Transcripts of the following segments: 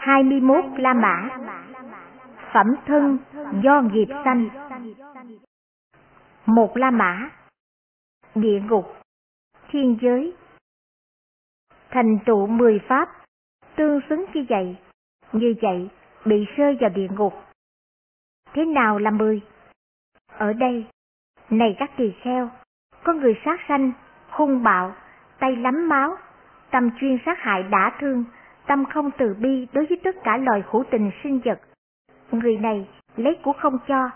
21 La Mã. Phẩm thân do nghiệp sanh. Một La Mã. Địa ngục. Thiên giới. Thành trụ mười pháp. Tương xứng như vậy Như vậy bị rơi vào địa ngục. Thế nào là mười? Ở đây, này các tỳ kheo, có người sát sanh, hung bạo, tay lắm máu, tâm chuyên sát hại đã thương, tâm không từ bi đối với tất cả loài hữu tình sinh vật. Người này lấy của không cho,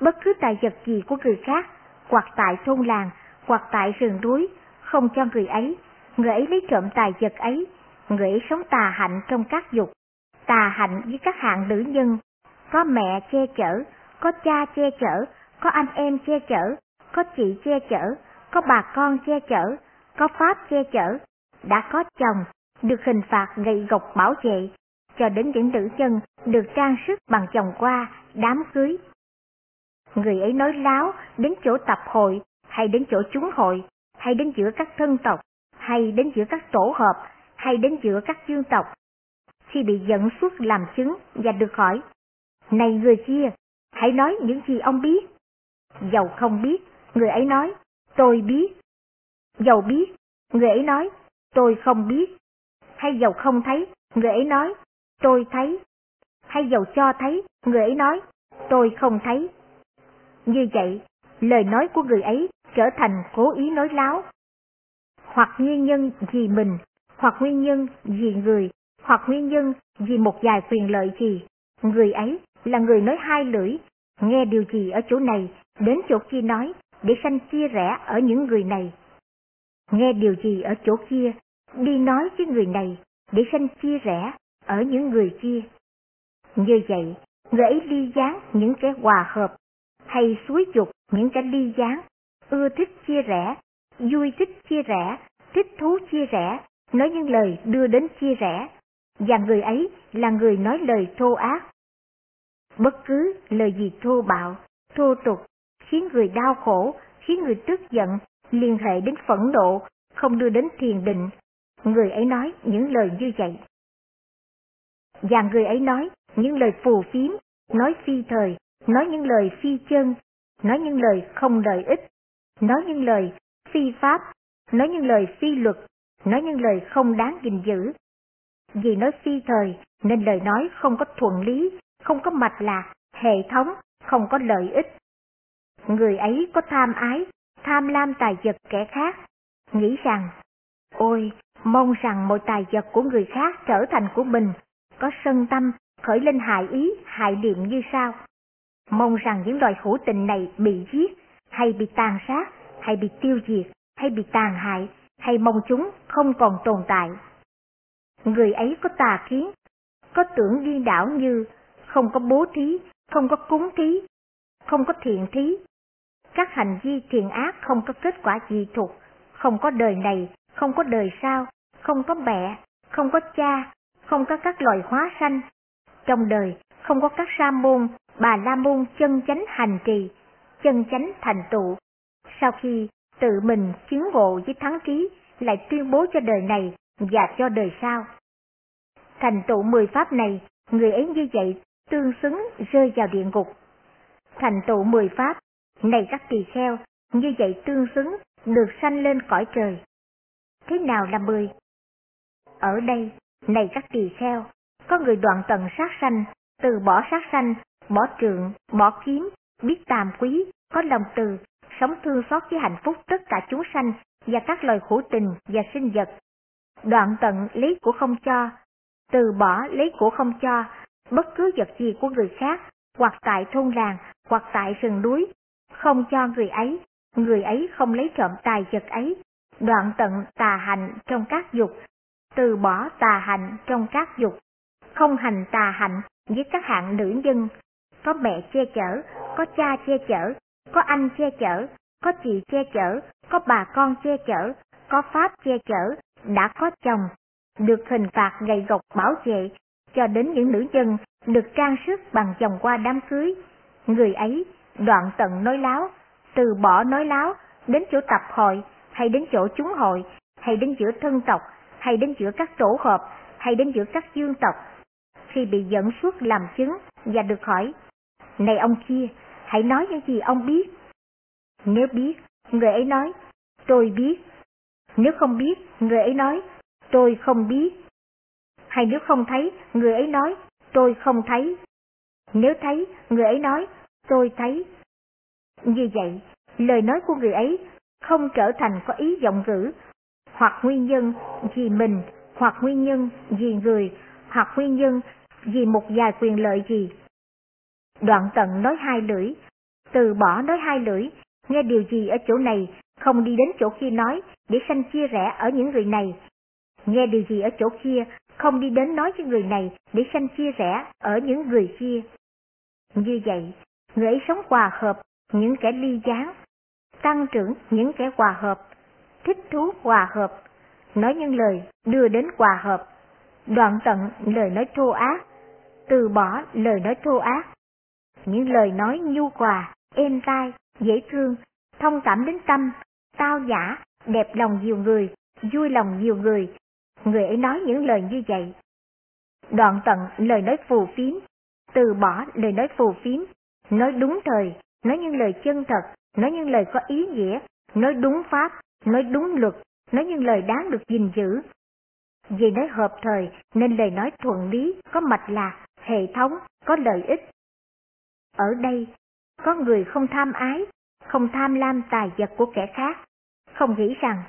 bất cứ tài vật gì của người khác, hoặc tại thôn làng, hoặc tại rừng núi, không cho người ấy, người ấy lấy trộm tài vật ấy, người ấy sống tà hạnh trong các dục, tà hạnh với các hạng nữ nhân, có mẹ che chở, có cha che chở, có anh em che chở, có chị che chở, có bà con che chở, có pháp che chở, đã có chồng, được hình phạt gậy gộc bảo vệ, cho đến những nữ nhân được trang sức bằng chồng qua, đám cưới. Người ấy nói láo đến chỗ tập hội, hay đến chỗ chúng hội, hay đến giữa các thân tộc, hay đến giữa các tổ hợp, hay đến giữa các dương tộc. Khi bị dẫn xuất làm chứng và được hỏi, này người kia, hãy nói những gì ông biết. Dầu không biết, người ấy nói, tôi biết. Dầu biết, người ấy nói, tôi không biết. Hay dầu không thấy, người ấy nói, tôi thấy. Hay dầu cho thấy, người ấy nói, tôi không thấy. Như vậy, lời nói của người ấy trở thành cố ý nói láo. Hoặc nguyên nhân vì mình, hoặc nguyên nhân vì người, hoặc nguyên nhân vì một vài quyền lợi gì, người ấy là người nói hai lưỡi, nghe điều gì ở chỗ này, đến chỗ kia nói, để sanh chia rẽ ở những người này. Nghe điều gì ở chỗ kia, đi nói với người này, để sanh chia rẽ ở những người kia. Như vậy, người ấy ly gián những kẻ hòa hợp, hay suối dục những kẻ ly gián, ưa thích chia rẽ, vui thích chia rẽ, thích thú chia rẽ, nói những lời đưa đến chia rẽ, và người ấy là người nói lời thô ác, Bất cứ lời gì thô bạo, thô tục, khiến người đau khổ, khiến người tức giận, liên hệ đến phẫn nộ, không đưa đến thiền định, người ấy nói những lời như vậy. Và người ấy nói những lời phù phiếm, nói phi thời, nói những lời phi chân, nói những lời không lợi ích, nói những lời phi pháp, nói những lời phi luật, nói những lời không đáng gìn giữ. Vì nói phi thời nên lời nói không có thuận lý, không có mạch lạc, hệ thống, không có lợi ích. Người ấy có tham ái, tham lam tài vật kẻ khác, nghĩ rằng, ôi, mong rằng mọi tài vật của người khác trở thành của mình, có sân tâm, khởi lên hại ý, hại niệm như sau. Mong rằng những loài hữu tình này bị giết, hay bị tàn sát, hay bị tiêu diệt, hay bị tàn hại, hay mong chúng không còn tồn tại. Người ấy có tà kiến, có tưởng điên đảo như không có bố thí, không có cúng thí, không có thiện thí. Các hành vi thiện ác không có kết quả gì thuộc, không có đời này, không có đời sau, không có mẹ, không có cha, không có các loài hóa sanh. Trong đời không có các sa môn, bà la môn chân chánh hành trì, chân chánh thành tụ. Sau khi tự mình chứng ngộ với thắng trí, lại tuyên bố cho đời này và cho đời sau. Thành tụ mười pháp này, người ấy như vậy tương xứng rơi vào địa ngục. Thành tựu mười pháp, này các tỳ kheo, như vậy tương xứng được sanh lên cõi trời. Thế nào là mười? Ở đây, này các tỳ kheo, có người đoạn tận sát sanh, từ bỏ sát sanh, bỏ trượng, bỏ kiếm, biết tàm quý, có lòng từ, sống thương xót với hạnh phúc tất cả chúng sanh và các loài khổ tình và sinh vật. Đoạn tận lấy của không cho, từ bỏ lấy của không cho, bất cứ vật gì của người khác, hoặc tại thôn làng, hoặc tại rừng núi, không cho người ấy, người ấy không lấy trộm tài vật ấy, đoạn tận tà hạnh trong các dục, từ bỏ tà hạnh trong các dục, không hành tà hạnh với các hạng nữ nhân, có mẹ che chở, có cha che chở, có anh che chở, có chị che chở, có bà con che chở, có pháp che chở, đã có chồng, được hình phạt gầy gộc bảo vệ cho đến những nữ nhân được trang sức bằng chồng qua đám cưới. Người ấy đoạn tận nói láo, từ bỏ nói láo, đến chỗ tập hội, hay đến chỗ chúng hội, hay đến giữa thân tộc, hay đến giữa các tổ hợp, hay đến giữa các dương tộc. khi bị dẫn xuất làm chứng và được hỏi, Này ông kia, hãy nói những gì ông biết. Nếu biết, người ấy nói, tôi biết. Nếu không biết, người ấy nói, tôi không biết. Hay nếu không thấy, người ấy nói, tôi không thấy. Nếu thấy, người ấy nói, tôi thấy. Như vậy, lời nói của người ấy không trở thành có ý giọng ngữ, hoặc nguyên nhân vì mình, hoặc nguyên nhân vì người, hoặc nguyên nhân vì một vài quyền lợi gì. Đoạn tận nói hai lưỡi, từ bỏ nói hai lưỡi, nghe điều gì ở chỗ này, không đi đến chỗ kia nói, để sanh chia rẽ ở những người này. Nghe điều gì ở chỗ kia, không đi đến nói với người này, để sanh chia rẽ ở những người kia. Như vậy, người ấy sống hòa hợp những kẻ ly gián, tăng trưởng những kẻ hòa hợp, thích thú hòa hợp, nói những lời đưa đến hòa hợp, đoạn tận lời nói thô ác, từ bỏ lời nói thô ác. Những lời nói nhu hòa, êm tai, dễ thương, thông cảm đến tâm, tao giả đẹp lòng nhiều người, vui lòng nhiều người. Người ấy nói những lời như vậy. Đoạn tận lời nói phù phiếm, từ bỏ lời nói phù phiếm, nói đúng thời, nói những lời chân thật, nói những lời có ý nghĩa, nói đúng pháp, nói đúng luật, nói những lời đáng được gìn giữ. Vì nói hợp thời nên lời nói thuận lý, có mạch lạc, hệ thống, có lợi ích. Ở đây, có người không tham ái, không tham lam tài vật của kẻ khác, không nghĩ rằng,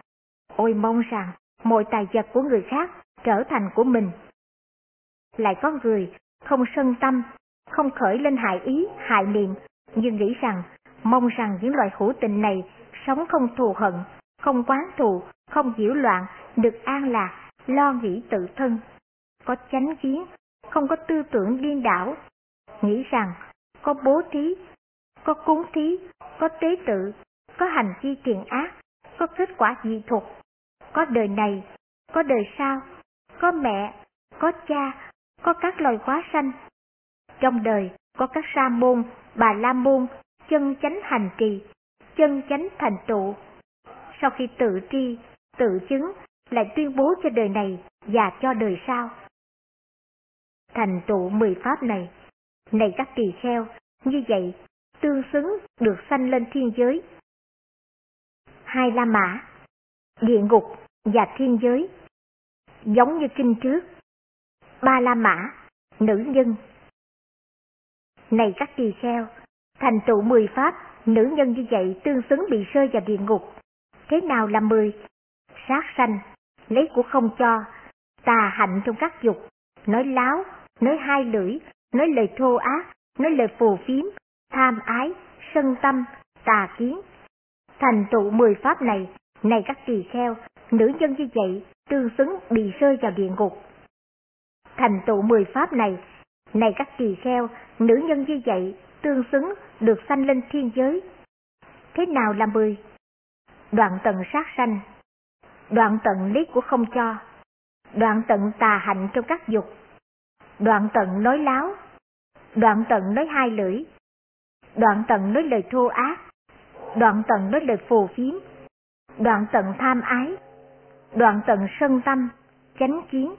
ôi mong rằng mọi tài vật của người khác trở thành của mình. Lại có người không sân tâm, không khởi lên hại ý, hại niệm, nhưng nghĩ rằng, mong rằng những loại hữu tình này sống không thù hận, không quán thù, không nhiễu loạn, được an lạc, lo nghĩ tự thân, có chánh kiến, không có tư tưởng điên đảo, nghĩ rằng có bố thí, có cúng thí, có tế tự, có hành vi thiện ác, có kết quả dị thuật, có đời này, có đời sau, có mẹ, có cha, có các loài hóa sanh. Trong đời có các sa môn, bà la môn, chân chánh hành trì, chân chánh thành tựu. Sau khi tự tri, tự chứng, lại tuyên bố cho đời này và cho đời sau. Thành tựu mười pháp này, này các tỳ kheo, như vậy tương xứng được sanh lên thiên giới. Hai La Mã, địa ngục và thiên giới, giống như kinh trước. Ba La Mã, nữ nhân. Này các tỳ kheo, thành tựu mười pháp, nữ nhân như vậy tương xứng bị rơi vào địa ngục. Thế nào là mười? Sát sanh, lấy của không cho, tà hạnh trong các dục, nói láo, nói hai lưỡi, nói lời thô ác, nói lời phù phiếm, tham ái, sân tâm, tà kiến. Thành tựu mười pháp này, này các tỳ kheo, nữ nhân như vậy tương xứng bị rơi vào địa ngục. Thành tựu mười pháp này, này các tỳ kheo, nữ nhân như vậy tương xứng được sanh lên thiên giới. Thế nào là mười? Đoạn tận sát sanh, đoạn tận lý của không cho, đoạn tận tà hạnh trong các dục, đoạn tận nói láo, đoạn tận nói hai lưỡi, đoạn tận nói lời thô ác, đoạn tận nói lời phù phiếm, đoạn tận tham ái, đoạn tận sân tâm, chánh kiến.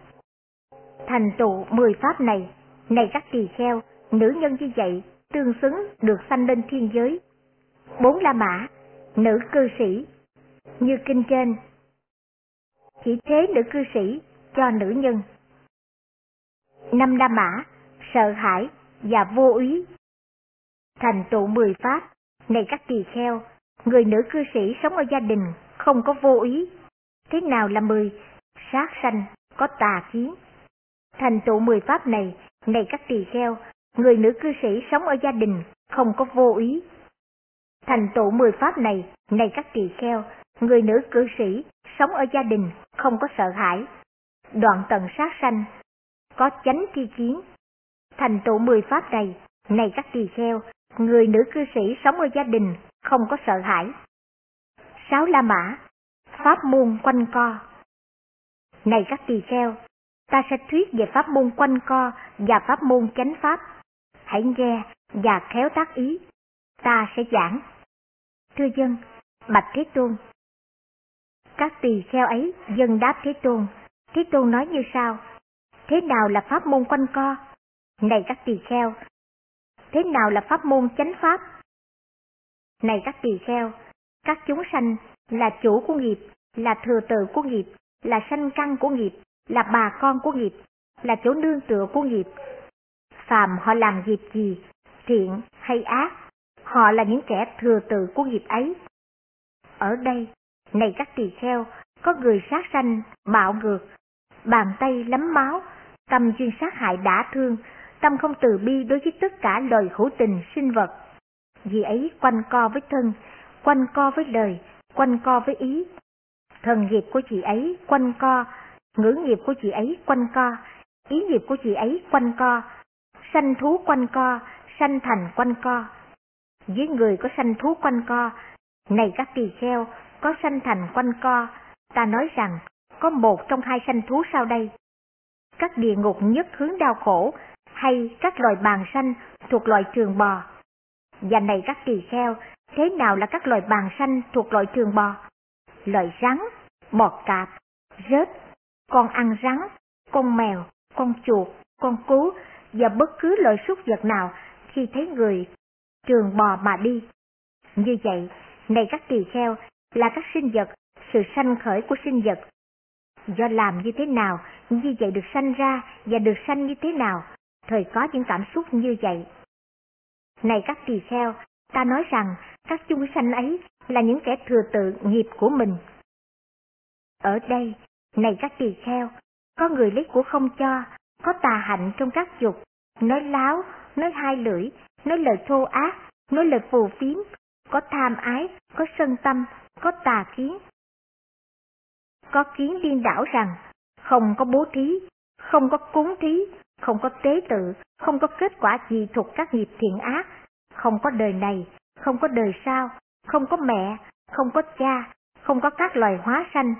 Thành tựu mười pháp này, này các tỳ kheo, nữ nhân như vậy tương xứng được sanh lên thiên giới. Bốn La Mã, nữ cư sĩ, như kinh trên. Chỉ thế nữ cư sĩ cho nữ nhân. Năm La Mã, sợ hãi và vô úy. Thành tựu mười pháp, này các tỳ kheo, người nữ cư sĩ sống ở gia đình không có vô úy. Thế nào là mười? Sát sanh, có tà kiến. Thành tựu mười pháp này, này các tỳ kheo, người nữ cư sĩ sống ở gia đình không có vô ý. Thành tựu mười pháp này, này các tỳ kheo, người nữ cư sĩ sống ở gia đình không có sợ hãi. Đoạn tận sát sanh, có chánh thi kiến. Thành tựu mười pháp này, này các tỳ kheo, người nữ cư sĩ sống ở gia đình không có sợ hãi. Sáu La Mã, pháp môn quanh co. Này các tỳ kheo, ta sẽ thuyết về pháp môn quanh co và pháp môn chánh pháp hãy nghe và khéo tác ý, ta sẽ giảng. Thưa dân, bạch Thế Tôn. Các tỳ kheo ấy dân đáp Thế Tôn, Thế Tôn nói như sau, thế nào là pháp môn quanh co, Này các tỳ kheo, thế nào là pháp môn chánh pháp? Này các tỳ kheo, các chúng sanh là chủ của nghiệp, là thừa tự của nghiệp, là sanh căn của nghiệp, là bà con của nghiệp, là chỗ nương tựa của nghiệp. Phàm họ làm nghiệp gì, thiện hay ác, họ là những kẻ thừa tự của nghiệp ấy. Ở đây, này các tỳ kheo, có người sát sanh, bạo ngược, bàn tay lấm máu, tâm chuyên sát hại đã thương, tâm không từ bi đối với tất cả lời hữu tình sinh vật. Vì ấy quanh co với thân, quanh co với lời, quanh co với ý. Thần nghiệp của chị ấy quanh co, ngữ nghiệp của chị ấy quanh co, ý nghiệp của chị ấy quanh co, sanh thú quanh co, sanh thành quanh co. Với người có sanh thú quanh co, này các tỳ kheo, có sanh thành quanh co, ta nói rằng có một trong hai sanh thú sau đây. Các địa ngục nhất hướng đau khổ, hay các loài bàn sanh thuộc loài trường bò. Và này các tỳ kheo, thế nào là các loài bàn sanh thuộc loài trường bò? Loài rắn, bò cạp, rết, con ăn rắn, con mèo, con chuột, con cú và bất cứ loại súc vật nào khi thấy người trường bò mà đi. Như vậy, này các tỳ kheo, là các sinh vật, sự sanh khởi của sinh vật. Do làm như thế nào, như vậy được sanh ra và được sanh như thế nào, thời có những cảm xúc như vậy. Này các tỳ kheo, ta nói rằng các chúng sanh ấy là những kẻ thừa tự nghiệp của mình. Ở đây, này các tỳ kheo, có người lấy của không cho, có tà hạnh trong các dục, nói láo, nói hai lưỡi, nói lời thô ác, nói lời phù phiếm, có tham ái, có sân tâm, có tà kiến. Có kiến điên đảo rằng, không có bố thí, không có cúng thí, không có tế tự, không có kết quả gì thuộc các nghiệp thiện ác, không có đời này, không có đời sau, không có mẹ, không có cha, không có các loài hóa sanh,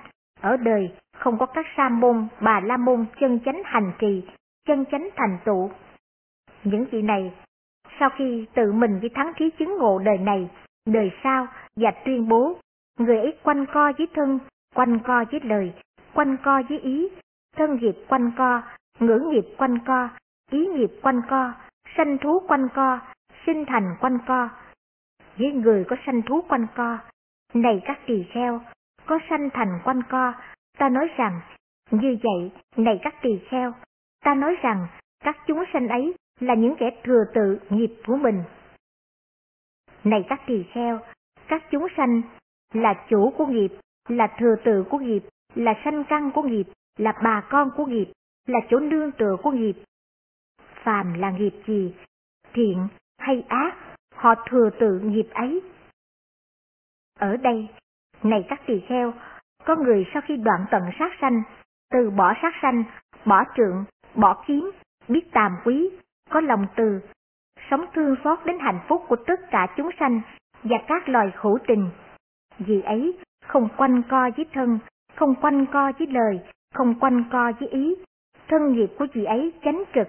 ở đời không có các sa môn, bà la môn chân chánh hành trì, chân chánh thành tựu. Những vị này, sau khi tự mình với thắng trí chứng ngộ đời này, đời sau và tuyên bố, người ấy quanh co với thân, quanh co với lời, quanh co với ý, thân nghiệp quanh co, ngữ nghiệp quanh co, ý nghiệp quanh co, sanh thú quanh co, sinh thành quanh co. Với người có sanh thú quanh co, này các tỳ kheo, có sanh thành quanh co, ta nói rằng, như vậy, này các tỳ kheo, ta nói rằng, các chúng sanh ấy là những kẻ thừa tự nghiệp của mình. Này các tỳ kheo, các chúng sanh là chủ của nghiệp, là thừa tự của nghiệp, là sanh căn của nghiệp, là bà con của nghiệp, là chỗ nương tựa của nghiệp. Phàm là nghiệp gì, thiện hay ác, họ thừa tự nghiệp ấy. Ở đây, này các tỳ kheo, có người sau khi đoạn tận sát sanh, từ bỏ sát sanh, bỏ trượng, bỏ kiếm, biết tàm quý, có lòng từ, sống thương xót đến hạnh phúc của tất cả chúng sanh và các loài hữu tình. Vì ấy, không quanh co với thân, không quanh co với lời, không quanh co với ý. Thân nghiệp của chị ấy chánh trực,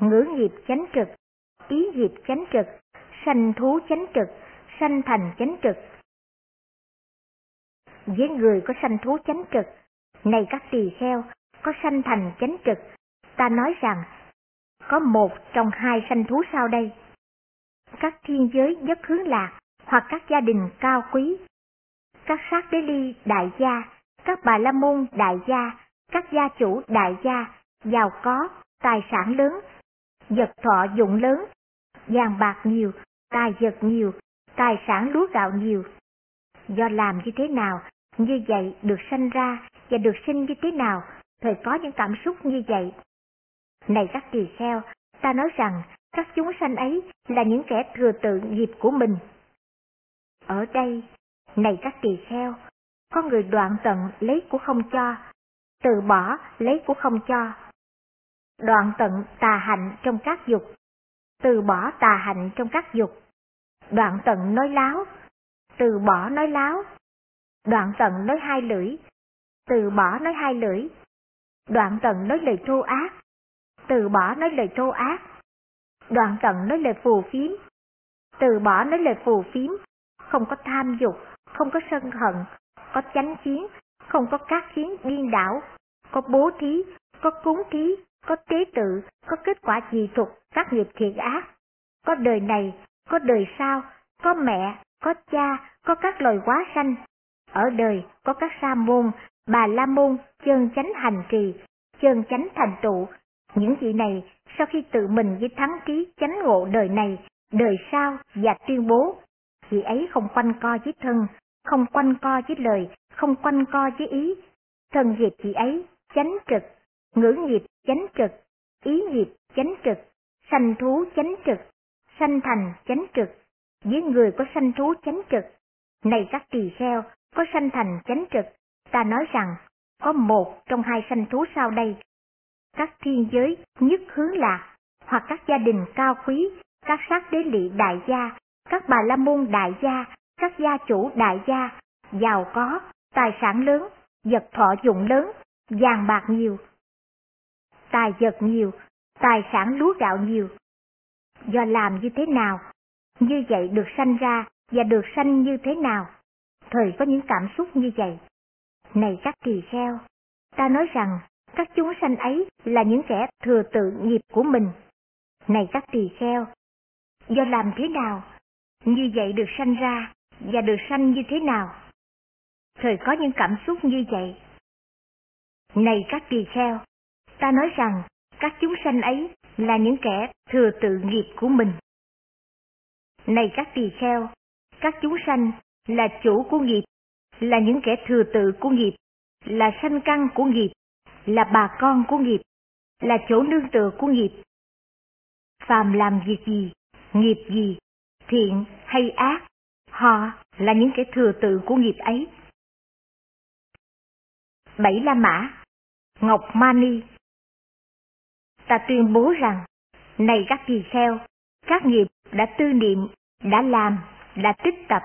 ngữ nghiệp chánh trực, ý nghiệp chánh trực, sanh thú chánh trực, sanh thành chánh trực. Với người có sanh thú chánh trực, này các tỳ kheo, có sanh thành chánh trực, ta nói rằng, có một trong hai sanh thú sau đây. Các thiên giới nhất hướng lạc, hoặc các gia đình cao quý, các sát đế ly đại gia, các bà la môn đại gia, các gia chủ đại gia, giàu có, tài sản lớn, vật thọ dụng lớn, vàng bạc nhiều, tài vật nhiều, tài sản lúa gạo nhiều. Do làm như thế nào, như vậy được sanh ra và được sinh như thế nào, thời có những cảm xúc như vậy. Này các tỳ kheo, ta nói rằng các chúng sanh ấy là những kẻ thừa tự nghiệp của mình. Ở đây, này các tỳ kheo, có người đoạn tận lấy của không cho, từ bỏ lấy của không cho. Đoạn tận tà hạnh trong các dục, từ bỏ tà hạnh trong các dục. Đoạn tận nói láo, từ bỏ nói láo. Đoạn tận nói hai lưỡi, từ bỏ nói hai lưỡi. Đoạn tận nói lời thô ác, từ bỏ nói lời thô ác. Đoạn tận nói lời phù phiếm, từ bỏ nói lời phù phiếm, không có tham dục, không có sân hận, có chánh kiến, không có các kiến điên đảo, có bố thí, có cúng thí, có tế tự, có kết quả dị thuật các nghiệp thiện ác. Có đời này, có đời sau, có mẹ, có cha, có các loài quá sanh. Ở đời có các sa môn, bà la môn, chân chánh hành trì, chân chánh thành tụ. Những vị này sau khi tự mình với thắng trí chánh ngộ đời này, đời sau và tuyên bố, vị ấy không quanh co với thân, không quanh co với lời, không quanh co với ý. thân nghiệp vị ấy chánh trực, ngữ nghiệp chánh trực, ý nghiệp chánh trực, sanh thú chánh trực, sanh thành chánh trực, với người có sanh thú chánh trực. Này các tỳ kheo, có sanh thành chánh trực, ta nói rằng, có một trong hai sanh thú sau đây. Các thiên giới nhất hướng lạc, hoặc các gia đình cao quý, các sát đế lị đại gia, các bà la môn đại gia, các gia chủ đại gia, giàu có, tài sản lớn, vật thọ dụng lớn, vàng bạc nhiều, tài vật nhiều, tài sản lúa gạo nhiều. Do làm như thế nào, như vậy được sanh ra và được sanh như thế nào, thời có những cảm xúc như vậy. Này các tỳ kheo, ta nói rằng các chúng sanh ấy là những kẻ thừa tự nghiệp của mình. Này các tỳ kheo, do làm thế nào, như vậy được sanh ra và được sanh như thế nào? Thời có những cảm xúc như vậy. Này các tỳ kheo, ta nói rằng các chúng sanh ấy là những kẻ thừa tự nghiệp của mình. Này các tỳ kheo, các chúng sanh là chủ của nghiệp, là những kẻ thừa tự của nghiệp, là sanh căn của nghiệp, là bà con của nghiệp, là chỗ nương tựa của nghiệp. Phàm làm việc gì, nghiệp gì, thiện hay ác, họ là những kẻ thừa tự của nghiệp ấy. Bảy La Mã Ngọc Mani Ta tuyên bố rằng, này các tỳ kheo, các nghiệp đã tư niệm, đã làm, đã tích tập.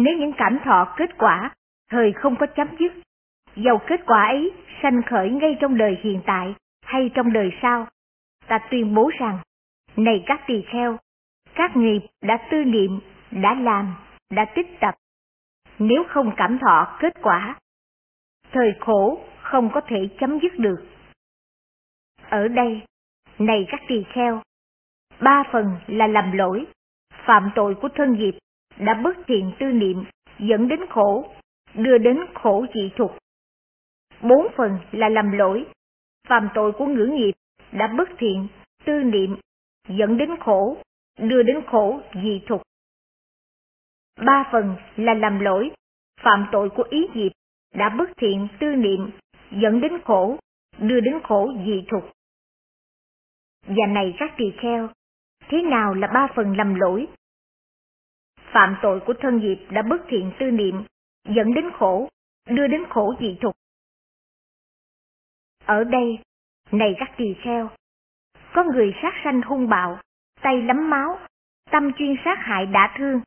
Nếu những cảm thọ kết quả, thời không có chấm dứt, dầu kết quả ấy sanh khởi ngay trong đời hiện tại hay trong đời sau, ta tuyên bố rằng, này các tỳ kheo, các nghiệp đã tư niệm, đã làm, đã tích tập. Nếu không cảm thọ kết quả, thời khổ không có thể chấm dứt được. Ở đây, này các tỳ kheo, ba phần là lầm lỗi, phạm tội của thân nghiệp, đã bất thiện tư niệm, dẫn đến khổ, đưa đến khổ dị thục. Bốn phần là lầm lỗi, phạm tội của ngữ nghiệp, đã bất thiện, tư niệm, dẫn đến khổ, đưa đến khổ dị thục. Ba phần là làm lỗi, phạm tội của ý nghiệp, đã bất thiện tư niệm, dẫn đến khổ, đưa đến khổ dị thục. Và này các tỳ kheo, thế nào là ba phần lầm lỗi? Phạm tội của thân nghiệp đã bất thiện tư niệm, dẫn đến khổ, đưa đến khổ dị thục. Ở đây, này các tỳ kheo, có người sát sanh hung bạo, tay lắm máu, tâm chuyên sát hại đã thương,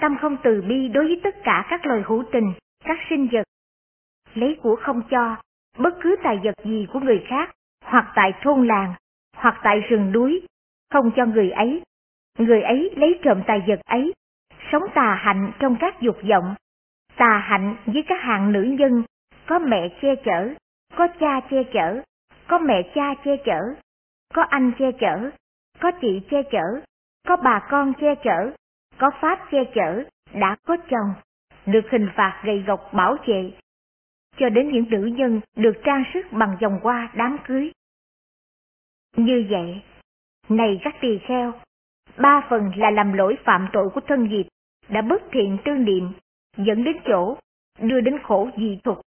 tâm không từ bi đối với tất cả các loài hữu tình, các sinh vật. Lấy của không cho, bất cứ tài vật gì của người khác, hoặc tại thôn làng, hoặc tại rừng núi, không cho người ấy. Người ấy lấy trộm tài vật ấy, sống tà hạnh trong các dục vọng, tà hạnh với các hạng nữ nhân, có mẹ che chở, có cha che chở, có mẹ cha che chở, có anh che chở, có chị che chở, có bà con che chở, có pháp che chở, đã có chồng, được hình phạt gầy gộc bảo vệ, cho đến những nữ nhân được trang sức bằng vòng hoa đám cưới. Như vậy, này các tỳ kheo, ba phần là làm lỗi phạm tội của thân nghiệp, đã bất thiện tư niệm, dẫn đến chỗ, đưa đến khổ dị thục.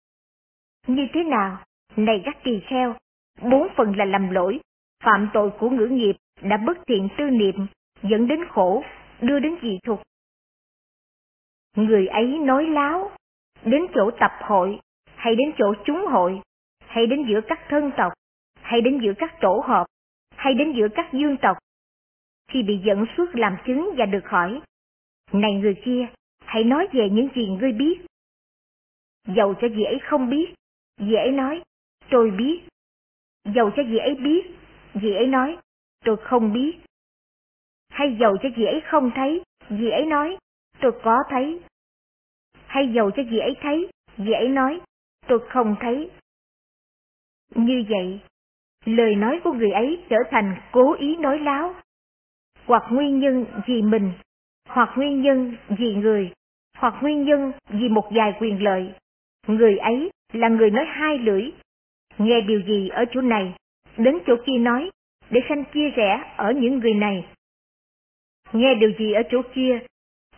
Như thế nào, này các tỳ kheo, bốn phần là làm lỗi, phạm tội của ngữ nghiệp, đã bất thiện tư niệm, dẫn đến khổ, đưa đến dị thục. Người ấy nói láo, đến chỗ tập hội, hay đến chỗ chúng hội, hay đến giữa các thân tộc, hay đến giữa các tổ hợp, hay đến giữa các dương tộc. Khi bị dẫn xuất làm chứng và được hỏi, này người kia, hãy nói về những gì ngươi biết. Dầu cho vị ấy không biết, vị ấy nói, tôi biết. Dầu cho vị ấy biết, vị ấy nói, tôi không biết. Hay dầu cho vị ấy không thấy, vị ấy nói, tôi có thấy. Hay dầu cho vị ấy thấy, vị ấy nói, tôi không thấy. Như vậy, lời nói của người ấy trở thành cố ý nói láo, hoặc nguyên nhân vì mình, hoặc nguyên nhân vì người, hoặc nguyên nhân vì một vài quyền lợi. Người ấy là người nói hai lưỡi, nghe điều gì ở chỗ này, đến chỗ kia nói, để sanh chia rẽ ở những người này. Nghe điều gì ở chỗ kia,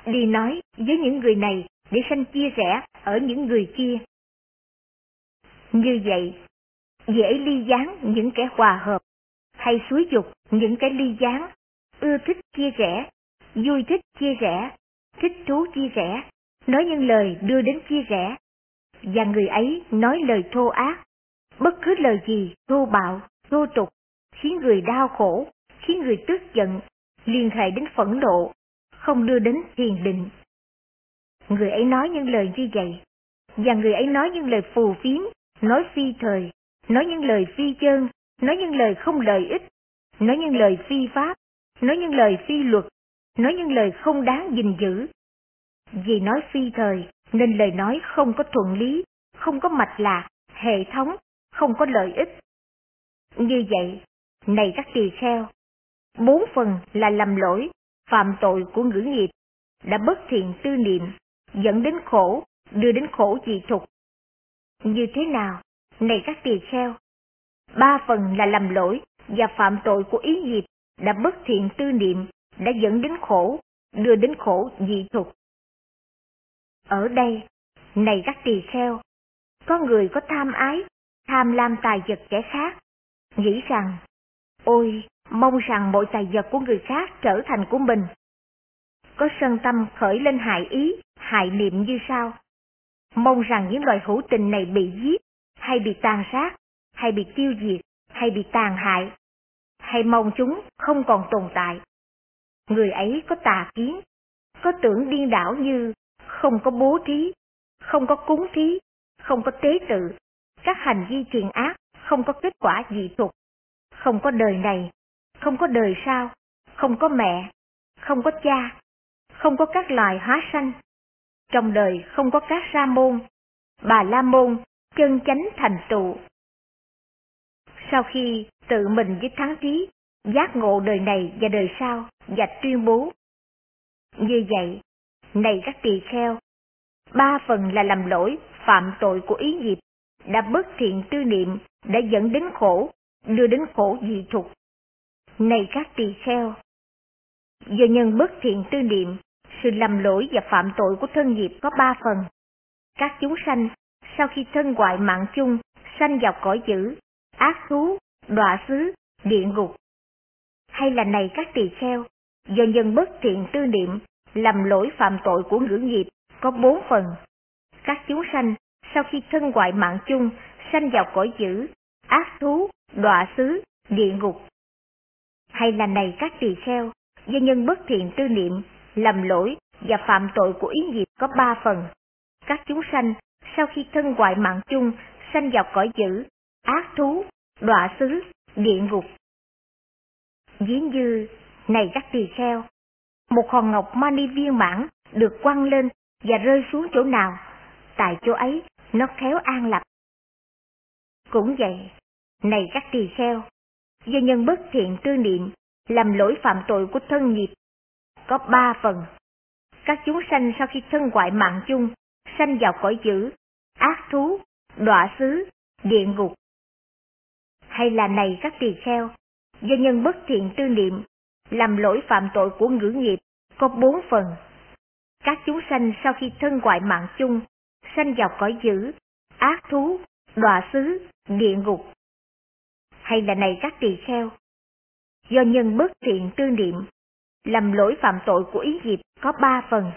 đi nói với những người này để sanh chia rẽ ở những người kia. Như vậy, dễ ly gián những kẻ hòa hợp, hay xúi dục những cái ly gián, ưa thích chia rẽ, vui thích chia rẽ, thích thú chia rẽ, nói những lời đưa đến chia rẽ, và người ấy nói lời thô ác, bất cứ lời gì thô bạo, thô tục, khiến người đau khổ, khiến người tức giận, liên hệ đến phẫn nộ, không đưa đến thiền định. Người ấy nói những lời như vậy, và người ấy nói những lời phù phiếm, nói phi thời, nói những lời phi chân, nói những lời không lợi ích, nói những lời phi pháp, nói những lời phi luật, nói những lời không đáng gìn giữ. Vì nói phi thời, nên lời nói không có thuận lý, không có mạch lạc, hệ thống, không có lợi ích. Như vậy, này các tỳ kheo, bốn phần là lầm lỗi, phạm tội của ngữ nghiệp, đã bất thiện tư niệm, dẫn đến khổ, đưa đến khổ dị thục. Như thế nào, này các tỳ kheo? Ba phần là lầm lỗi và phạm tội của ý nghiệp, đã bất thiện tư niệm, đã dẫn đến khổ, đưa đến khổ dị thục. Ở đây, này các tỳ kheo, có người có tham ái, tham lam tài vật kẻ khác, nghĩ rằng, ôi, mong rằng mọi tài vật của người khác trở thành của mình. Có sân tâm khởi lên hại ý, hại niệm như sau. Mong rằng những loài hữu tình này bị giết, hay bị tàn sát, hay bị tiêu diệt, hay bị tàn hại, hay mong chúng không còn tồn tại. Người ấy có tà kiến, có tưởng điên đảo như không có bố thí, không có cúng thí, không có tế tự, các hành vi thiện ác không có kết quả dị tục, không có đời này, không có đời sau, không có mẹ, không có cha, không có các loài hóa sanh. Trong đời không có các sa môn, bà la môn, chân chánh thành tựu. Sau khi tự mình với thắng trí, giác ngộ đời này và đời sau và tuyên bố. Như vậy, này các tỳ kheo, ba phần là làm lỗi, phạm tội của ý nghiệp, đã bất thiện tư niệm, đã dẫn đến khổ, đưa đến khổ dị thục. Này các tỳ kheo, do nhân bất thiện tư niệm, sự lầm lỗi và phạm tội của thân nghiệp có ba phần. Các chúng sanh, sau khi thân ngoại mạng chung, sanh vào cõi dữ, ác thú, đọa xứ, địa ngục. Hay là này các tỳ kheo, do nhân bất thiện tư niệm, lầm lỗi phạm tội của ngữ nghiệp có bốn phần. Các chúng sanh sau khi thân hoại mạng chung sanh vào cõi dữ, ác thú, đọa xứ, địa ngục. Hay là này các tỳ kheo, do nhân bất thiện tư niệm, lầm lỗi và phạm tội của ý nghiệp có ba phần. Các chúng sanh sau khi thân hoại mạng chung sanh vào cõi dữ, ác thú, đọa xứ, địa ngục. Ví như, này các tỳ kheo, một hòn ngọc mani viên mãn được quăng lên và rơi xuống chỗ nào, tại chỗ ấy nó khéo an lập. Cũng vậy, này các tỳ kheo, do nhân bất thiện tư niệm, làm lỗi phạm tội của thân nghiệp, có ba phần. Các chúng sanh sau khi thân ngoại mạng chung, sanh vào cõi dữ, ác thú, đọa xứ, địa ngục. Hay là này các tỳ kheo, do nhân bất thiện tư niệm, làm lỗi phạm tội của ngữ nghiệp, có bốn phần. Các chúng sanh sau khi thân ngoại mạng chung, sanh vào cõi dữ, ác thú, đọa xứ, địa ngục. Hay là này các tỳ kheo, do nhân bất thiện tư niệm, làm lỗi phạm tội của ý nghiệp có ba phần.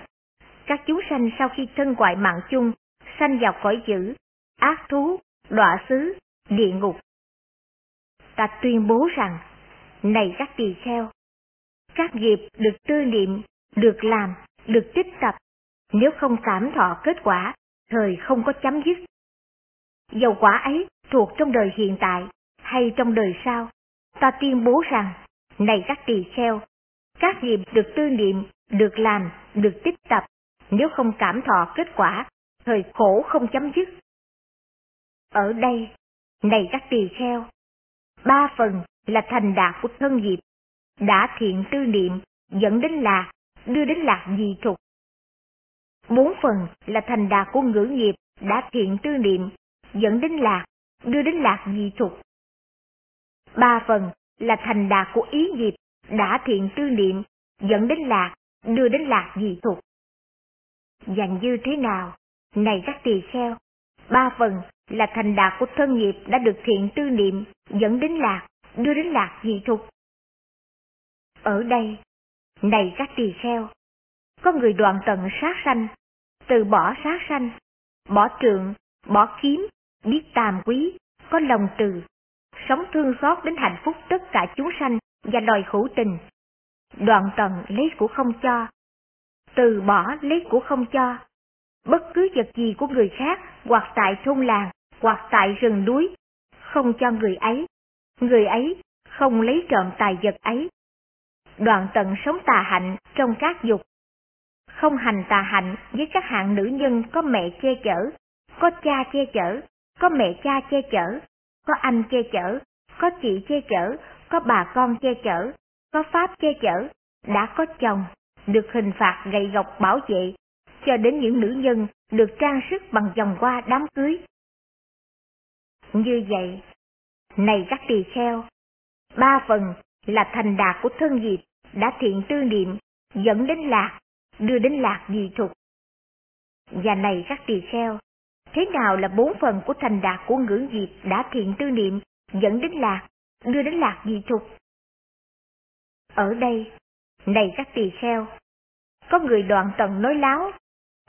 Các chúng sanh sau khi thân ngoại mạng chung, sanh vào cõi dữ, ác thú, đọa xứ, địa ngục. Ta tuyên bố rằng, này các tỳ kheo, các nghiệp được tư niệm, được làm, được tích tập, nếu không cảm thọ kết quả, thời không có chấm dứt. Dầu quả ấy thuộc trong đời hiện tại hay trong đời sau, ta tuyên bố rằng, này các tỳ kheo, các nghiệp được tư niệm, được làm, được tích tập, nếu không cảm thọ kết quả, thời khổ không chấm dứt. Ở đây, này các tỳ kheo, ba phần là thành đạt của thân nghiệp, đã thiện tư niệm, dẫn đến lạc, đưa đến lạc dị trục. Bốn phần là thành đạt của ngữ nghiệp, đã thiện tư niệm, dẫn đến lạc, đưa đến lạc dị trục. Ba phần là thành đạt của ý nghiệp, đã thiện tư niệm, dẫn đến lạc, đưa đến lạc dị trục. Dành như thế nào? Này các tỳ kheo, ba phần là thành đạt của thân nghiệp đã được thiện tư niệm, dẫn đến lạc, đưa đến lạc dị thục. Ở đây, này các tỳ kheo, có người đoạn tận sát sanh, từ bỏ sát sanh, bỏ trượng, bỏ kiếm, biết tàm quý, có lòng từ, sống thương xót đến hạnh phúc tất cả chúng sanh và đòi hữu tình. Đoạn tận lấy của không cho, từ bỏ lấy của không cho. Bất cứ vật gì của người khác hoặc tại thôn làng hoặc tại rừng núi, không cho người ấy, người ấy không lấy trộm tài vật ấy. Đoạn tận sống tà hạnh trong các dục, không hành tà hạnh với các hạng nữ nhân có mẹ che chở, có cha che chở, có mẹ cha che chở, có anh che chở, có chị che chở, có bà con che chở, có pháp che chở, đã có chồng, được hình phạt gậy gộc bảo vệ, cho đến những nữ nhân được trang sức bằng vòng hoa đám cưới. Như vậy, này các tỳ kheo, ba phần là thành đạt của thân nghiệp đã thiện tư niệm, dẫn đến lạc, đưa đến lạc dị thục. Và này các tỳ kheo, thế nào là bốn phần của thành đạt của ngưỡng diệt đã thiện tư niệm, dẫn đến lạc, đưa đến lạc dị thục? Ở đây, này các tỳ kheo, có người đoạn tận nói láo,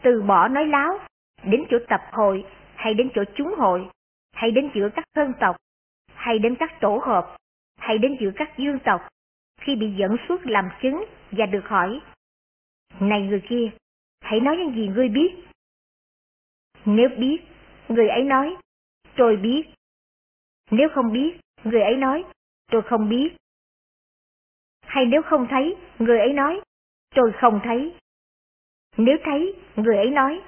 từ bỏ nói láo, đến chỗ tập hội, hay đến chỗ chúng hội, hay đến giữa các thân tộc, hay đến các tổ hợp, hay đến giữa các dương tộc, khi bị dẫn xuất làm chứng và được hỏi, Này người kia, hãy nói những gì ngươi biết. Nếu biết, người ấy nói, tôi biết. Nếu không biết, người ấy nói, tôi không biết. Hay nếu không thấy, người ấy nói, tôi không thấy. Nếu thấy, người ấy nói,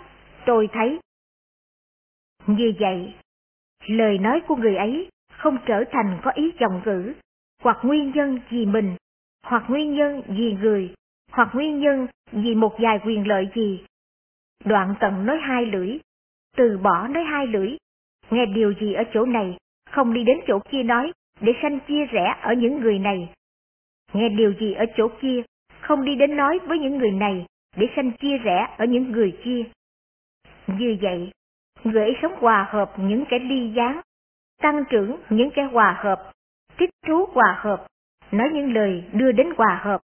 tôi thấy. Như vậy, lời nói của người ấy không trở thành có ý dòng ngữ, hoặc nguyên nhân vì mình, hoặc nguyên nhân vì người, hoặc nguyên nhân vì một vài quyền lợi gì. Đoạn tận nói hai lưỡi, từ bỏ nói hai lưỡi, nghe điều gì ở chỗ này, không đi đến chỗ kia nói, để sanh chia rẽ ở những người này. Nghe điều gì ở chỗ kia, không đi đến nói với những người này, để sanh chia rẽ ở những người kia. Như vậy, người ấy sống hòa hợp những kẻ ly gián, tăng trưởng những kẻ hòa hợp, thích thú hòa hợp, nói những lời đưa đến hòa hợp.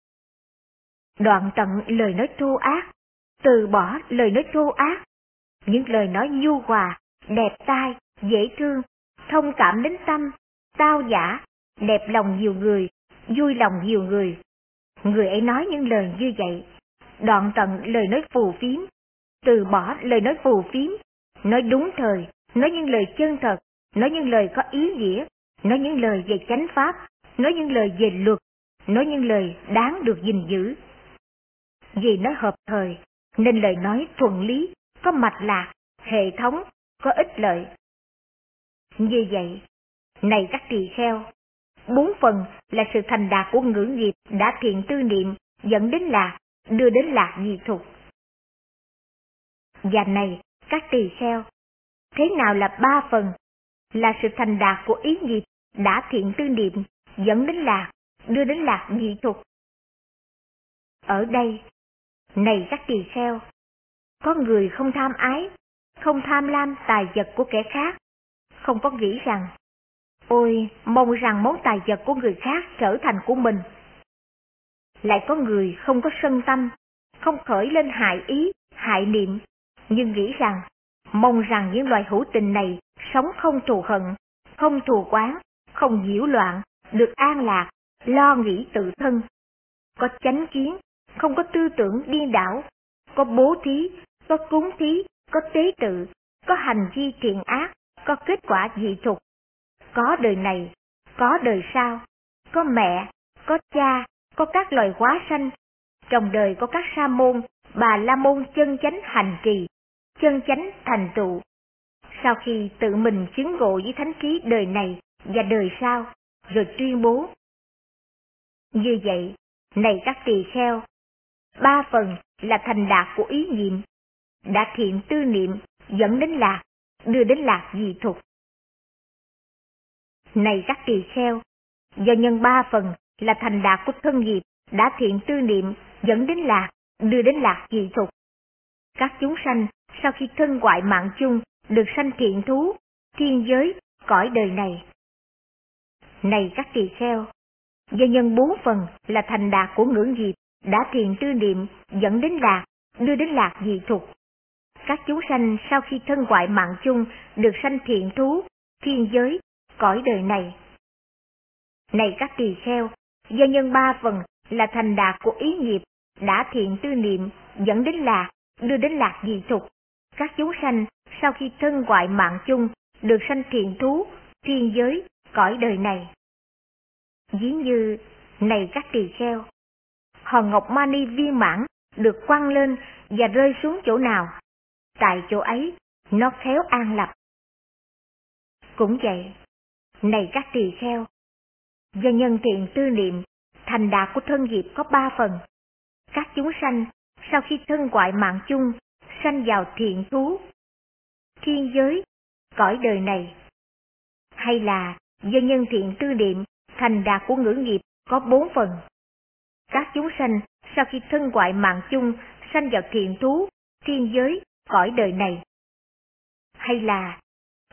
Đoạn tận lời nói thô ác, từ bỏ lời nói thô ác, những lời nói nhu hòa, đẹp tai, dễ thương, thông cảm đến tâm, tao giả, đẹp lòng nhiều người, vui lòng nhiều người. Người ấy nói những lời như vậy, đoạn tận lời nói phù phiếm, từ bỏ lời nói phù phiếm, nói đúng thời, nói những lời chân thật, nói những lời có ý nghĩa, nói những lời về chánh pháp, nói những lời về luật, nói những lời đáng được gìn giữ. Vì nó hợp thời, nên lời nói thuận lý, có mạch lạc, hệ thống, có ích lợi. Như vậy, này các tỳ kheo, bốn phần là sự thành đạt của ngữ nghiệp đã thiện tư niệm dẫn đến lạc, đưa đến lạc dị thục. Và này, các tỳ kheo, thế nào là ba phần? Là sự thành đạt của ý nghiệp đã thiện tư niệm dẫn đến lạc, đưa đến lạc dị thục. Ở đây, này các tỳ kheo, có người không tham ái, không tham lam tài vật của kẻ khác, không có nghĩ rằng, ôi, mong rằng món tài vật của người khác trở thành của mình. Lại có người không có sân tâm, không khởi lên hại ý, hại niệm, nhưng nghĩ rằng, mong rằng những loài hữu tình này sống không thù hận, không thù quán, không nhiễu loạn, được an lạc, lo nghĩ tự thân. Có chánh kiến, không có tư tưởng điên đảo, có bố thí, có cúng thí, có tế tự, có hành vi thiện ác, có kết quả dị thục. Có đời này, có đời sau, có mẹ, có cha, có các loài hóa sanh. Trong đời có các sa môn, bà la môn chân chánh hành trì, chân chánh thành tựu. Sau khi tự mình chứng ngộ với thánh trí đời này và đời sau, rồi tuyên bố. Như vậy, này các tỳ kheo, ba phần là thành đạt của ý niệm, đã thiện tư niệm dẫn đến lạc, đưa đến lạc dị thục. Này các tỳ kheo, do nhân ba phần là thành đạt của thân nghiệp, đã thiện tư niệm dẫn đến lạc, đưa đến lạc dị thục. Các chúng sanh sau khi thân ngoại mạng chung được sanh thiện thú, thiên giới, cõi đời này. Này các tỳ kheo, do nhân bốn phần là thành đạt của ngưỡng nghiệp, đã thiền tư niệm dẫn đến lạc, đưa đến lạc dị thục. Các chúng sanh sau khi thân ngoại mạng chung được sanh thiện thú, thiên giới, cõi đời này. Này các tỳ kheo, do nhân ba phần là thành đạt của ý nghiệp, đã thiện tư niệm dẫn đến lạc, đưa đến lạc dị thục. Các chúng sanh sau khi thân ngoại mạng chung được sanh thiện thú, thiên giới, cõi đời này. Ví như, này các tỳ kheo, hòn ngọc mani viên mãn được quăng lên và rơi xuống chỗ nào, tại chỗ ấy nó khéo an lập. Cũng vậy, này các tỳ kheo, do nhân thiện tư niệm, thành đạt của thân nghiệp có ba phần. Các chúng sanh, sau khi thân ngoại mạng chung, sanh vào thiện thú, thiên giới, cõi đời này. Hay là do nhân thiện tư niệm, thành đạt của ngữ nghiệp có bốn phần. Các chúng sanh sau khi thân ngoại mạng chung sanh vào thiện thú, thiên giới, cõi đời này. Hay là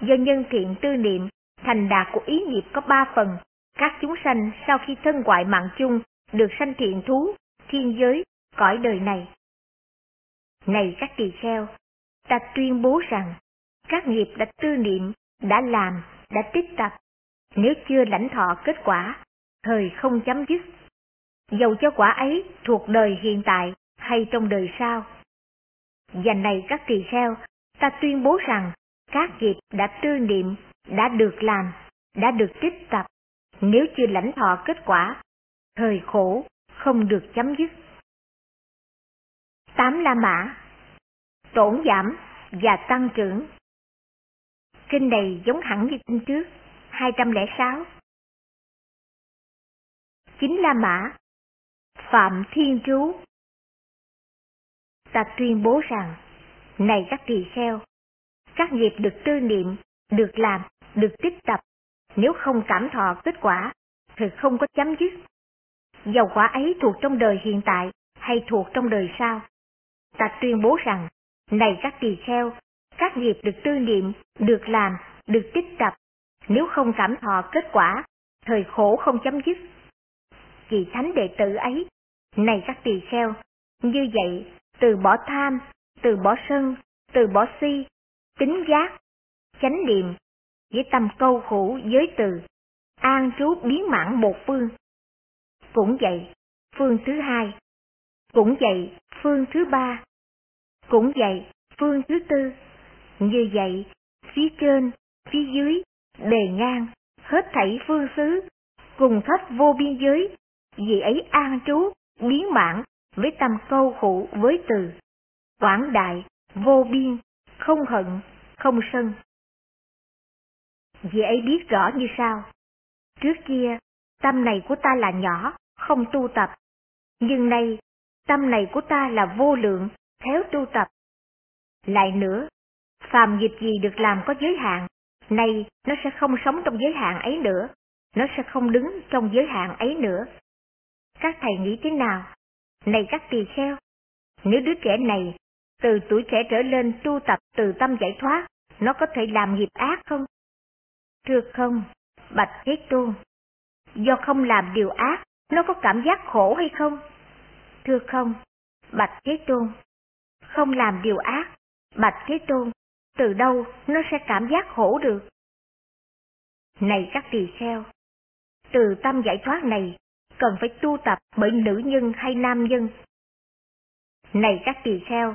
do nhân thiện tư niệm, thành đạt của ý nghiệp có ba phần, các chúng sanh sau khi thân ngoại mạng chung được sanh thiện thú, thiên giới, cõi đời này. Này các tỳ kheo, ta tuyên bố rằng, các nghiệp đã tư niệm, đã làm, đã tích tập, nếu chưa lãnh thọ kết quả, thời không chấm dứt. Dầu cho quả ấy thuộc đời hiện tại hay trong đời sau. Và này các tỳ kheo, ta tuyên bố rằng các nghiệp đã tư niệm, đã được làm, đã được tích tập, nếu chưa lãnh thọ kết quả, thời khổ không được chấm dứt. Tám La Mã Tổn giảm và tăng trưởng Kinh này giống hẳn như kinh trước, 206. Chính La Mã Phạm Thiên Trú Ta tuyên bố rằng, này các tỳ kheo, các nghiệp được tư niệm, được làm, được tích tập, nếu không cảm thọ kết quả, thì không có chấm dứt. Dầu quả ấy thuộc trong đời hiện tại hay thuộc trong đời sau. Ta tuyên bố rằng, này các tỳ kheo, các nghiệp được tư niệm, được làm, được tích tập, nếu không cảm thọ kết quả, thời khổ không chấm dứt. Vì thánh đệ tử ấy, này các tỳ kheo, như vậy, từ bỏ tham, từ bỏ sân, từ bỏ si, tính giác, chánh niệm, với tâm câu khổ giới từ, an trú biến mãn một phương. Cũng vậy, phương thứ hai. Cũng vậy, phương thứ ba. Cũng vậy, phương thứ tư. Như vậy, phía trên, phía dưới, bề ngang, hết thảy phương xứ, cùng khắp vô biên giới, vì ấy an trú, biến mãn, với tâm câu khổ với từ. Quảng đại, vô biên, không hận, không sân. Vì ấy biết rõ như sau. Trước kia, tâm này của ta là nhỏ, không tu tập. Nhưng nay, tâm này của ta là vô lượng, khéo tu tập. Lại nữa, phàm dịch gì được làm có giới hạn, nay nó sẽ không sống trong giới hạn ấy nữa, nó sẽ không đứng trong giới hạn ấy nữa. Các thầy nghĩ thế nào? Này các tỳ kheo, nếu đứa trẻ này từ tuổi trẻ trở lên tu tập từ tâm giải thoát, nó có thể làm nghiệp ác không? Thưa không, bạch Thế Tôn. Do không làm điều ác, nó có cảm giác khổ hay không? Thưa không, bạch Thế Tôn. Không làm điều ác, bạch Thế Tôn, từ đâu nó sẽ cảm giác khổ được? Này các tỳ kheo, từ tâm giải thoát này cần phải tu tập bởi nữ nhân hay nam nhân. Này các tỳ kheo,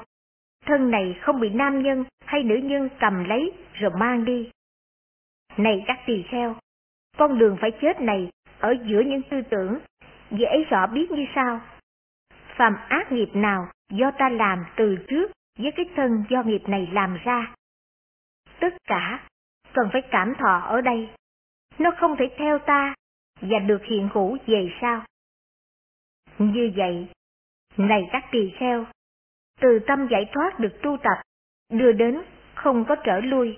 thân này không bị nam nhân hay nữ nhân cầm lấy rồi mang đi. Này các tỳ kheo, con đường phải chết này ở giữa những tư tưởng, dễ rõ biết như sau. Phàm ác nghiệp nào do ta làm từ trước với cái thân do nghiệp này làm ra. Tất cả cần phải cảm thọ ở đây. Nó không thể theo ta, và được hiện hữu về sau. Như vậy, này các tỳ kheo, từ tâm giải thoát được tu tập, đưa đến không có trở lui.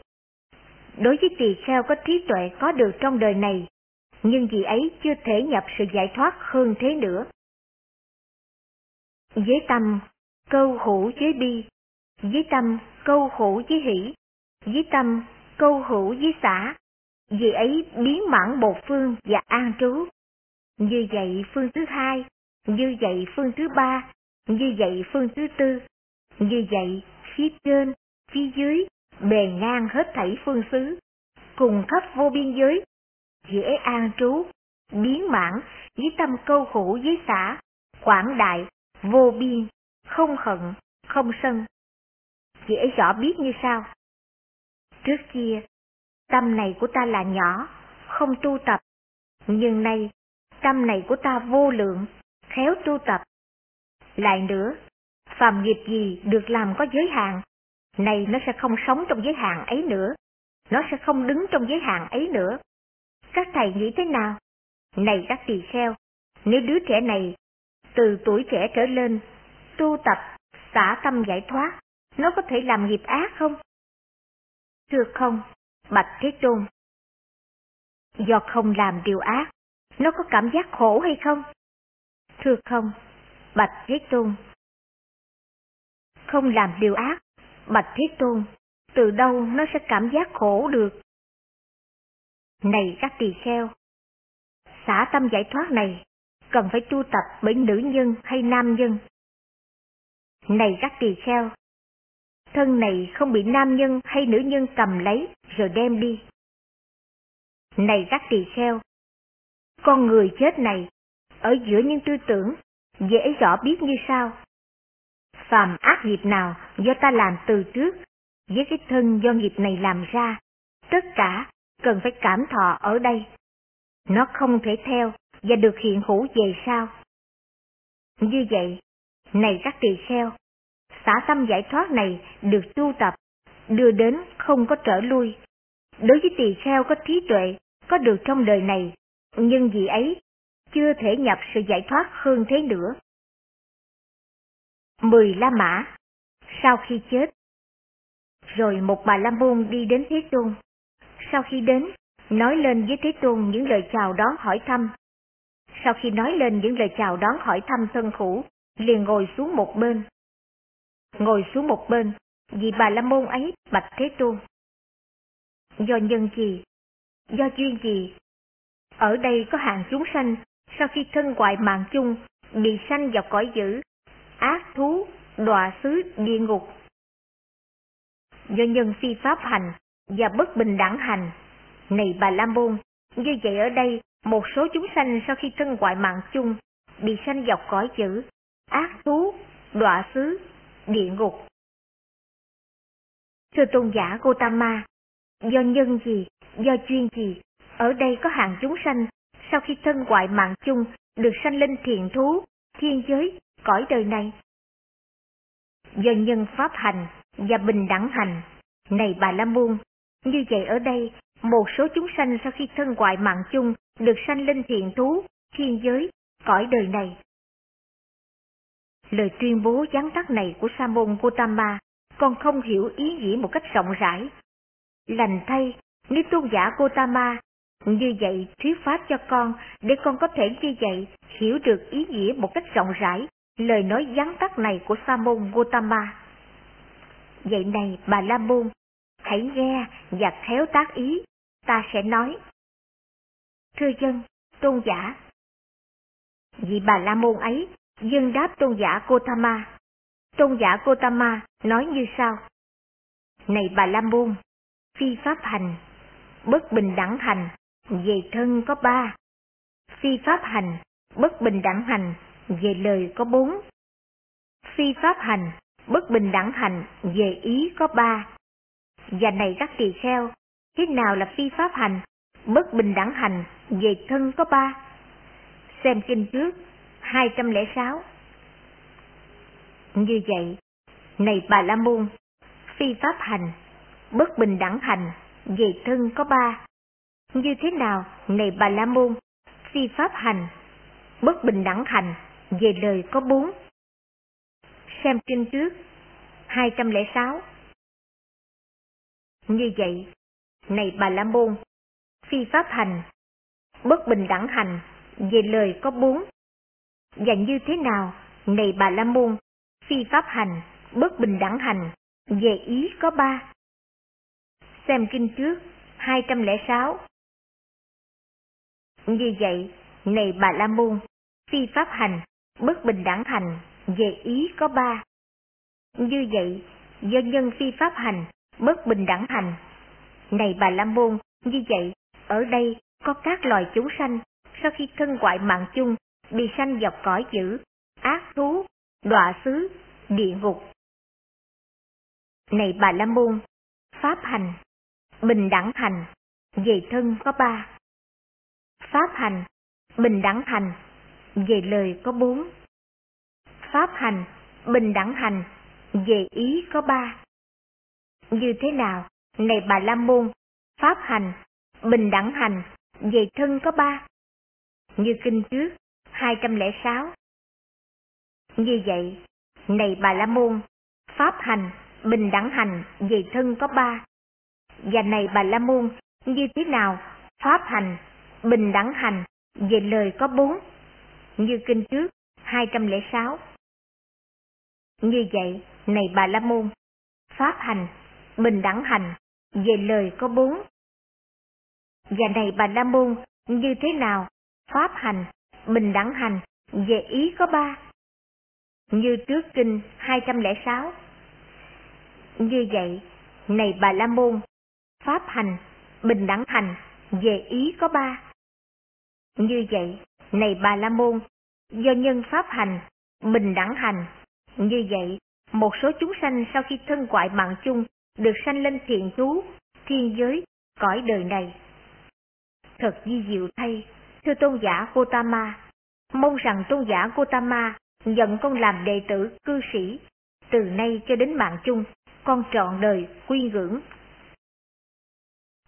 Đối với tỳ kheo có trí tuệ có được trong đời này, nhưng vì ấy chưa thể nhập sự giải thoát hơn thế nữa. Với tâm, câu hữu với bi, với tâm, câu hữu với hỷ, với tâm, câu hữu với xã, vì ấy biến mãn một phương và an trú. Như vậy phương thứ hai, như vậy phương thứ ba, như vậy phương thứ tư, như vậy phía trên, phía dưới, bề ngang hết thảy phương xứ, cùng khắp vô biên giới, dễ an trú, biến mãn với tâm câu khổ với xã, quảng đại, vô biên, không hận, không sân. Dễ rõ biết như sau. Trước kia, tâm này của ta là nhỏ, không tu tập, nhưng nay tâm này của ta vô lượng, khéo tu tập. Lại nữa, phàm nghiệp gì được làm có giới hạn, này nó sẽ không sống trong giới hạn ấy nữa, nó sẽ không đứng trong giới hạn ấy nữa. Các thầy nghĩ thế nào? Này các tỳ kheo, nếu đứa trẻ này từ tuổi trẻ trở lên tu tập xả tâm giải thoát, nó có thể làm nghiệp ác không? Thưa không, Bạch Thế Tôn. Do không làm điều ác, nó có cảm giác khổ hay không? Thưa không, Bạch Thế Tôn. Không làm điều ác, Bạch Thế Tôn, từ đâu nó sẽ cảm giác khổ được? Này các tỳ kheo, xả tâm giải thoát này cần phải tu tập bởi nữ nhân hay nam nhân. Này các tỳ kheo, thân này không bị nam nhân hay nữ nhân cầm lấy rồi đem đi. Này các tỳ kheo, con người chết này, ở giữa những tư tưởng, dễ rõ biết như sao? Phàm ác nghiệp nào do ta làm từ trước, với cái thân do nghiệp này làm ra, tất cả cần phải cảm thọ ở đây. Nó không thể theo và được hiện hữu về sau. Như vậy, này các tỳ kheo, xả tâm giải thoát này được tu tập, đưa đến không có trở lui. Đối với tỳ kheo có trí tuệ, có được trong đời này, nhưng vì ấy, chưa thể nhập sự giải thoát hơn thế nữa. Mười La Mã Sau khi chết Rồi một bà La Môn đi đến Thế Tôn. Sau khi đến, nói lên với Thế Tôn những lời chào đón hỏi thăm. Sau khi nói lên những lời chào đón hỏi thăm thân khủ, liền ngồi xuống một bên, ngồi xuống một bên, vì bà la môn ấy bạch thế tôn. Do nhân gì? Do duyên gì? Ở đây có hàng chúng sanh, sau khi thân hoại mạng chung, bị sanh vào cõi dữ, ác thú, đọa xứ, địa ngục. Do nhân phi pháp hành và bất bình đẳng hành. Này bà La Môn, như vậy ở đây, một số chúng sanh sau khi thân hoại mạng chung, bị sanh dọc cõi chữ ác thú, đọa xứ, địa ngục. Thưa tôn giả Gotama, do nhân gì, do chuyên gì, ở đây có hàng chúng sanh, sau khi thân hoại mạng chung, được sanh lên thiền thú, thiên giới, cõi đời này. Do nhân pháp hành và bình đẳng hành, này bà La Môn, như vậy ở đây, một số chúng sanh sau khi thân hoại mạng chung, được sanh lên thiện thú, thiên giới, cõi đời này. Lời tuyên bố gián tắt này của Sa môn Gautama con không hiểu ý nghĩa một cách rộng rãi. Lành thay, nếu tôn giả Gautama như vậy thuyết pháp cho con để con có thể như vậy hiểu được ý nghĩa một cách rộng rãi lời nói gián tắt này của Sa môn Gotama. Vậy này bà La Môn, hãy nghe và khéo tác ý, ta sẽ nói. Thưa dân, tôn giả. Vì bà La Môn ấy dân đáp tôn giả Gotama. Tôn giả Gotama nói như sau. Này bà La Môn, phi pháp hành, bất bình đẳng hành, về thân có ba. Phi pháp hành, bất bình đẳng hành, về lời có bốn. Phi pháp hành, bất bình đẳng hành, về ý có ba. Và này các tỳ kheo, thế nào là phi pháp hành, bất bình đẳng hành, về thân có ba? Xem kinh trước 206 Như vậy, này bà La Môn, phi pháp hành, bất bình đẳng hành, về thân có ba. Như thế nào, này bà La Môn, phi pháp hành, bất bình đẳng hành, về lời có bốn. Xem kinh trước, 206. Như vậy, này bà La Môn, phi pháp hành, bất bình đẳng hành, về lời có bốn. Và như thế nào, này bà La Môn, phi pháp hành, bất bình đẳng hành, về ý có ba. Xem kinh trước, 206. Như vậy, này bà La Môn, phi pháp hành, bất bình đẳng hành, về ý có ba. Như vậy, do nhân phi pháp hành, bất bình đẳng hành. Này bà La Môn, như vậy, ở đây có các loài chúng sanh, sau khi thân ngoại mạng chung, bị sanh dọc cõi dữ, ác thú, đọa xứ, địa ngục. Này bà La Môn, pháp hành, bình đẳng hành, về thân có ba. Pháp hành, bình đẳng hành, về lời có bốn. Pháp hành, bình đẳng hành, về ý có ba. Như thế nào, này bà La Môn, pháp hành, bình đẳng hành, về thân có ba. Như kinh trước, 206. Như vậy, này bà La Môn, pháp hành, bình đẳng hành, về thân có ba. Và này bà La Môn, như thế nào, pháp hành, bình đẳng hành, về lời có bốn. Như kinh trước, 206. Như vậy, này bà La Môn, pháp hành, bình đẳng hành, về lời có bốn. Và này bà La Môn, như thế nào, pháp hành, bình đẳng hành, về ý có ba. Như trước kinh 206. Như vậy, này bà La Môn, pháp hành, bình đẳng hành, về ý có ba. Như vậy, này bà La Môn, do nhân pháp hành, bình đẳng hành, như vậy, một số chúng sanh sau khi thân ngoại mạng chung được sanh lên thiện chú thiên giới, cõi đời này. Thật di diệu thay, thưa tôn giả Gotama, mong rằng tôn giả Gotama nhận con làm đệ tử cư sĩ, từ nay cho đến mạng chung, con trọn đời quy ngưỡng.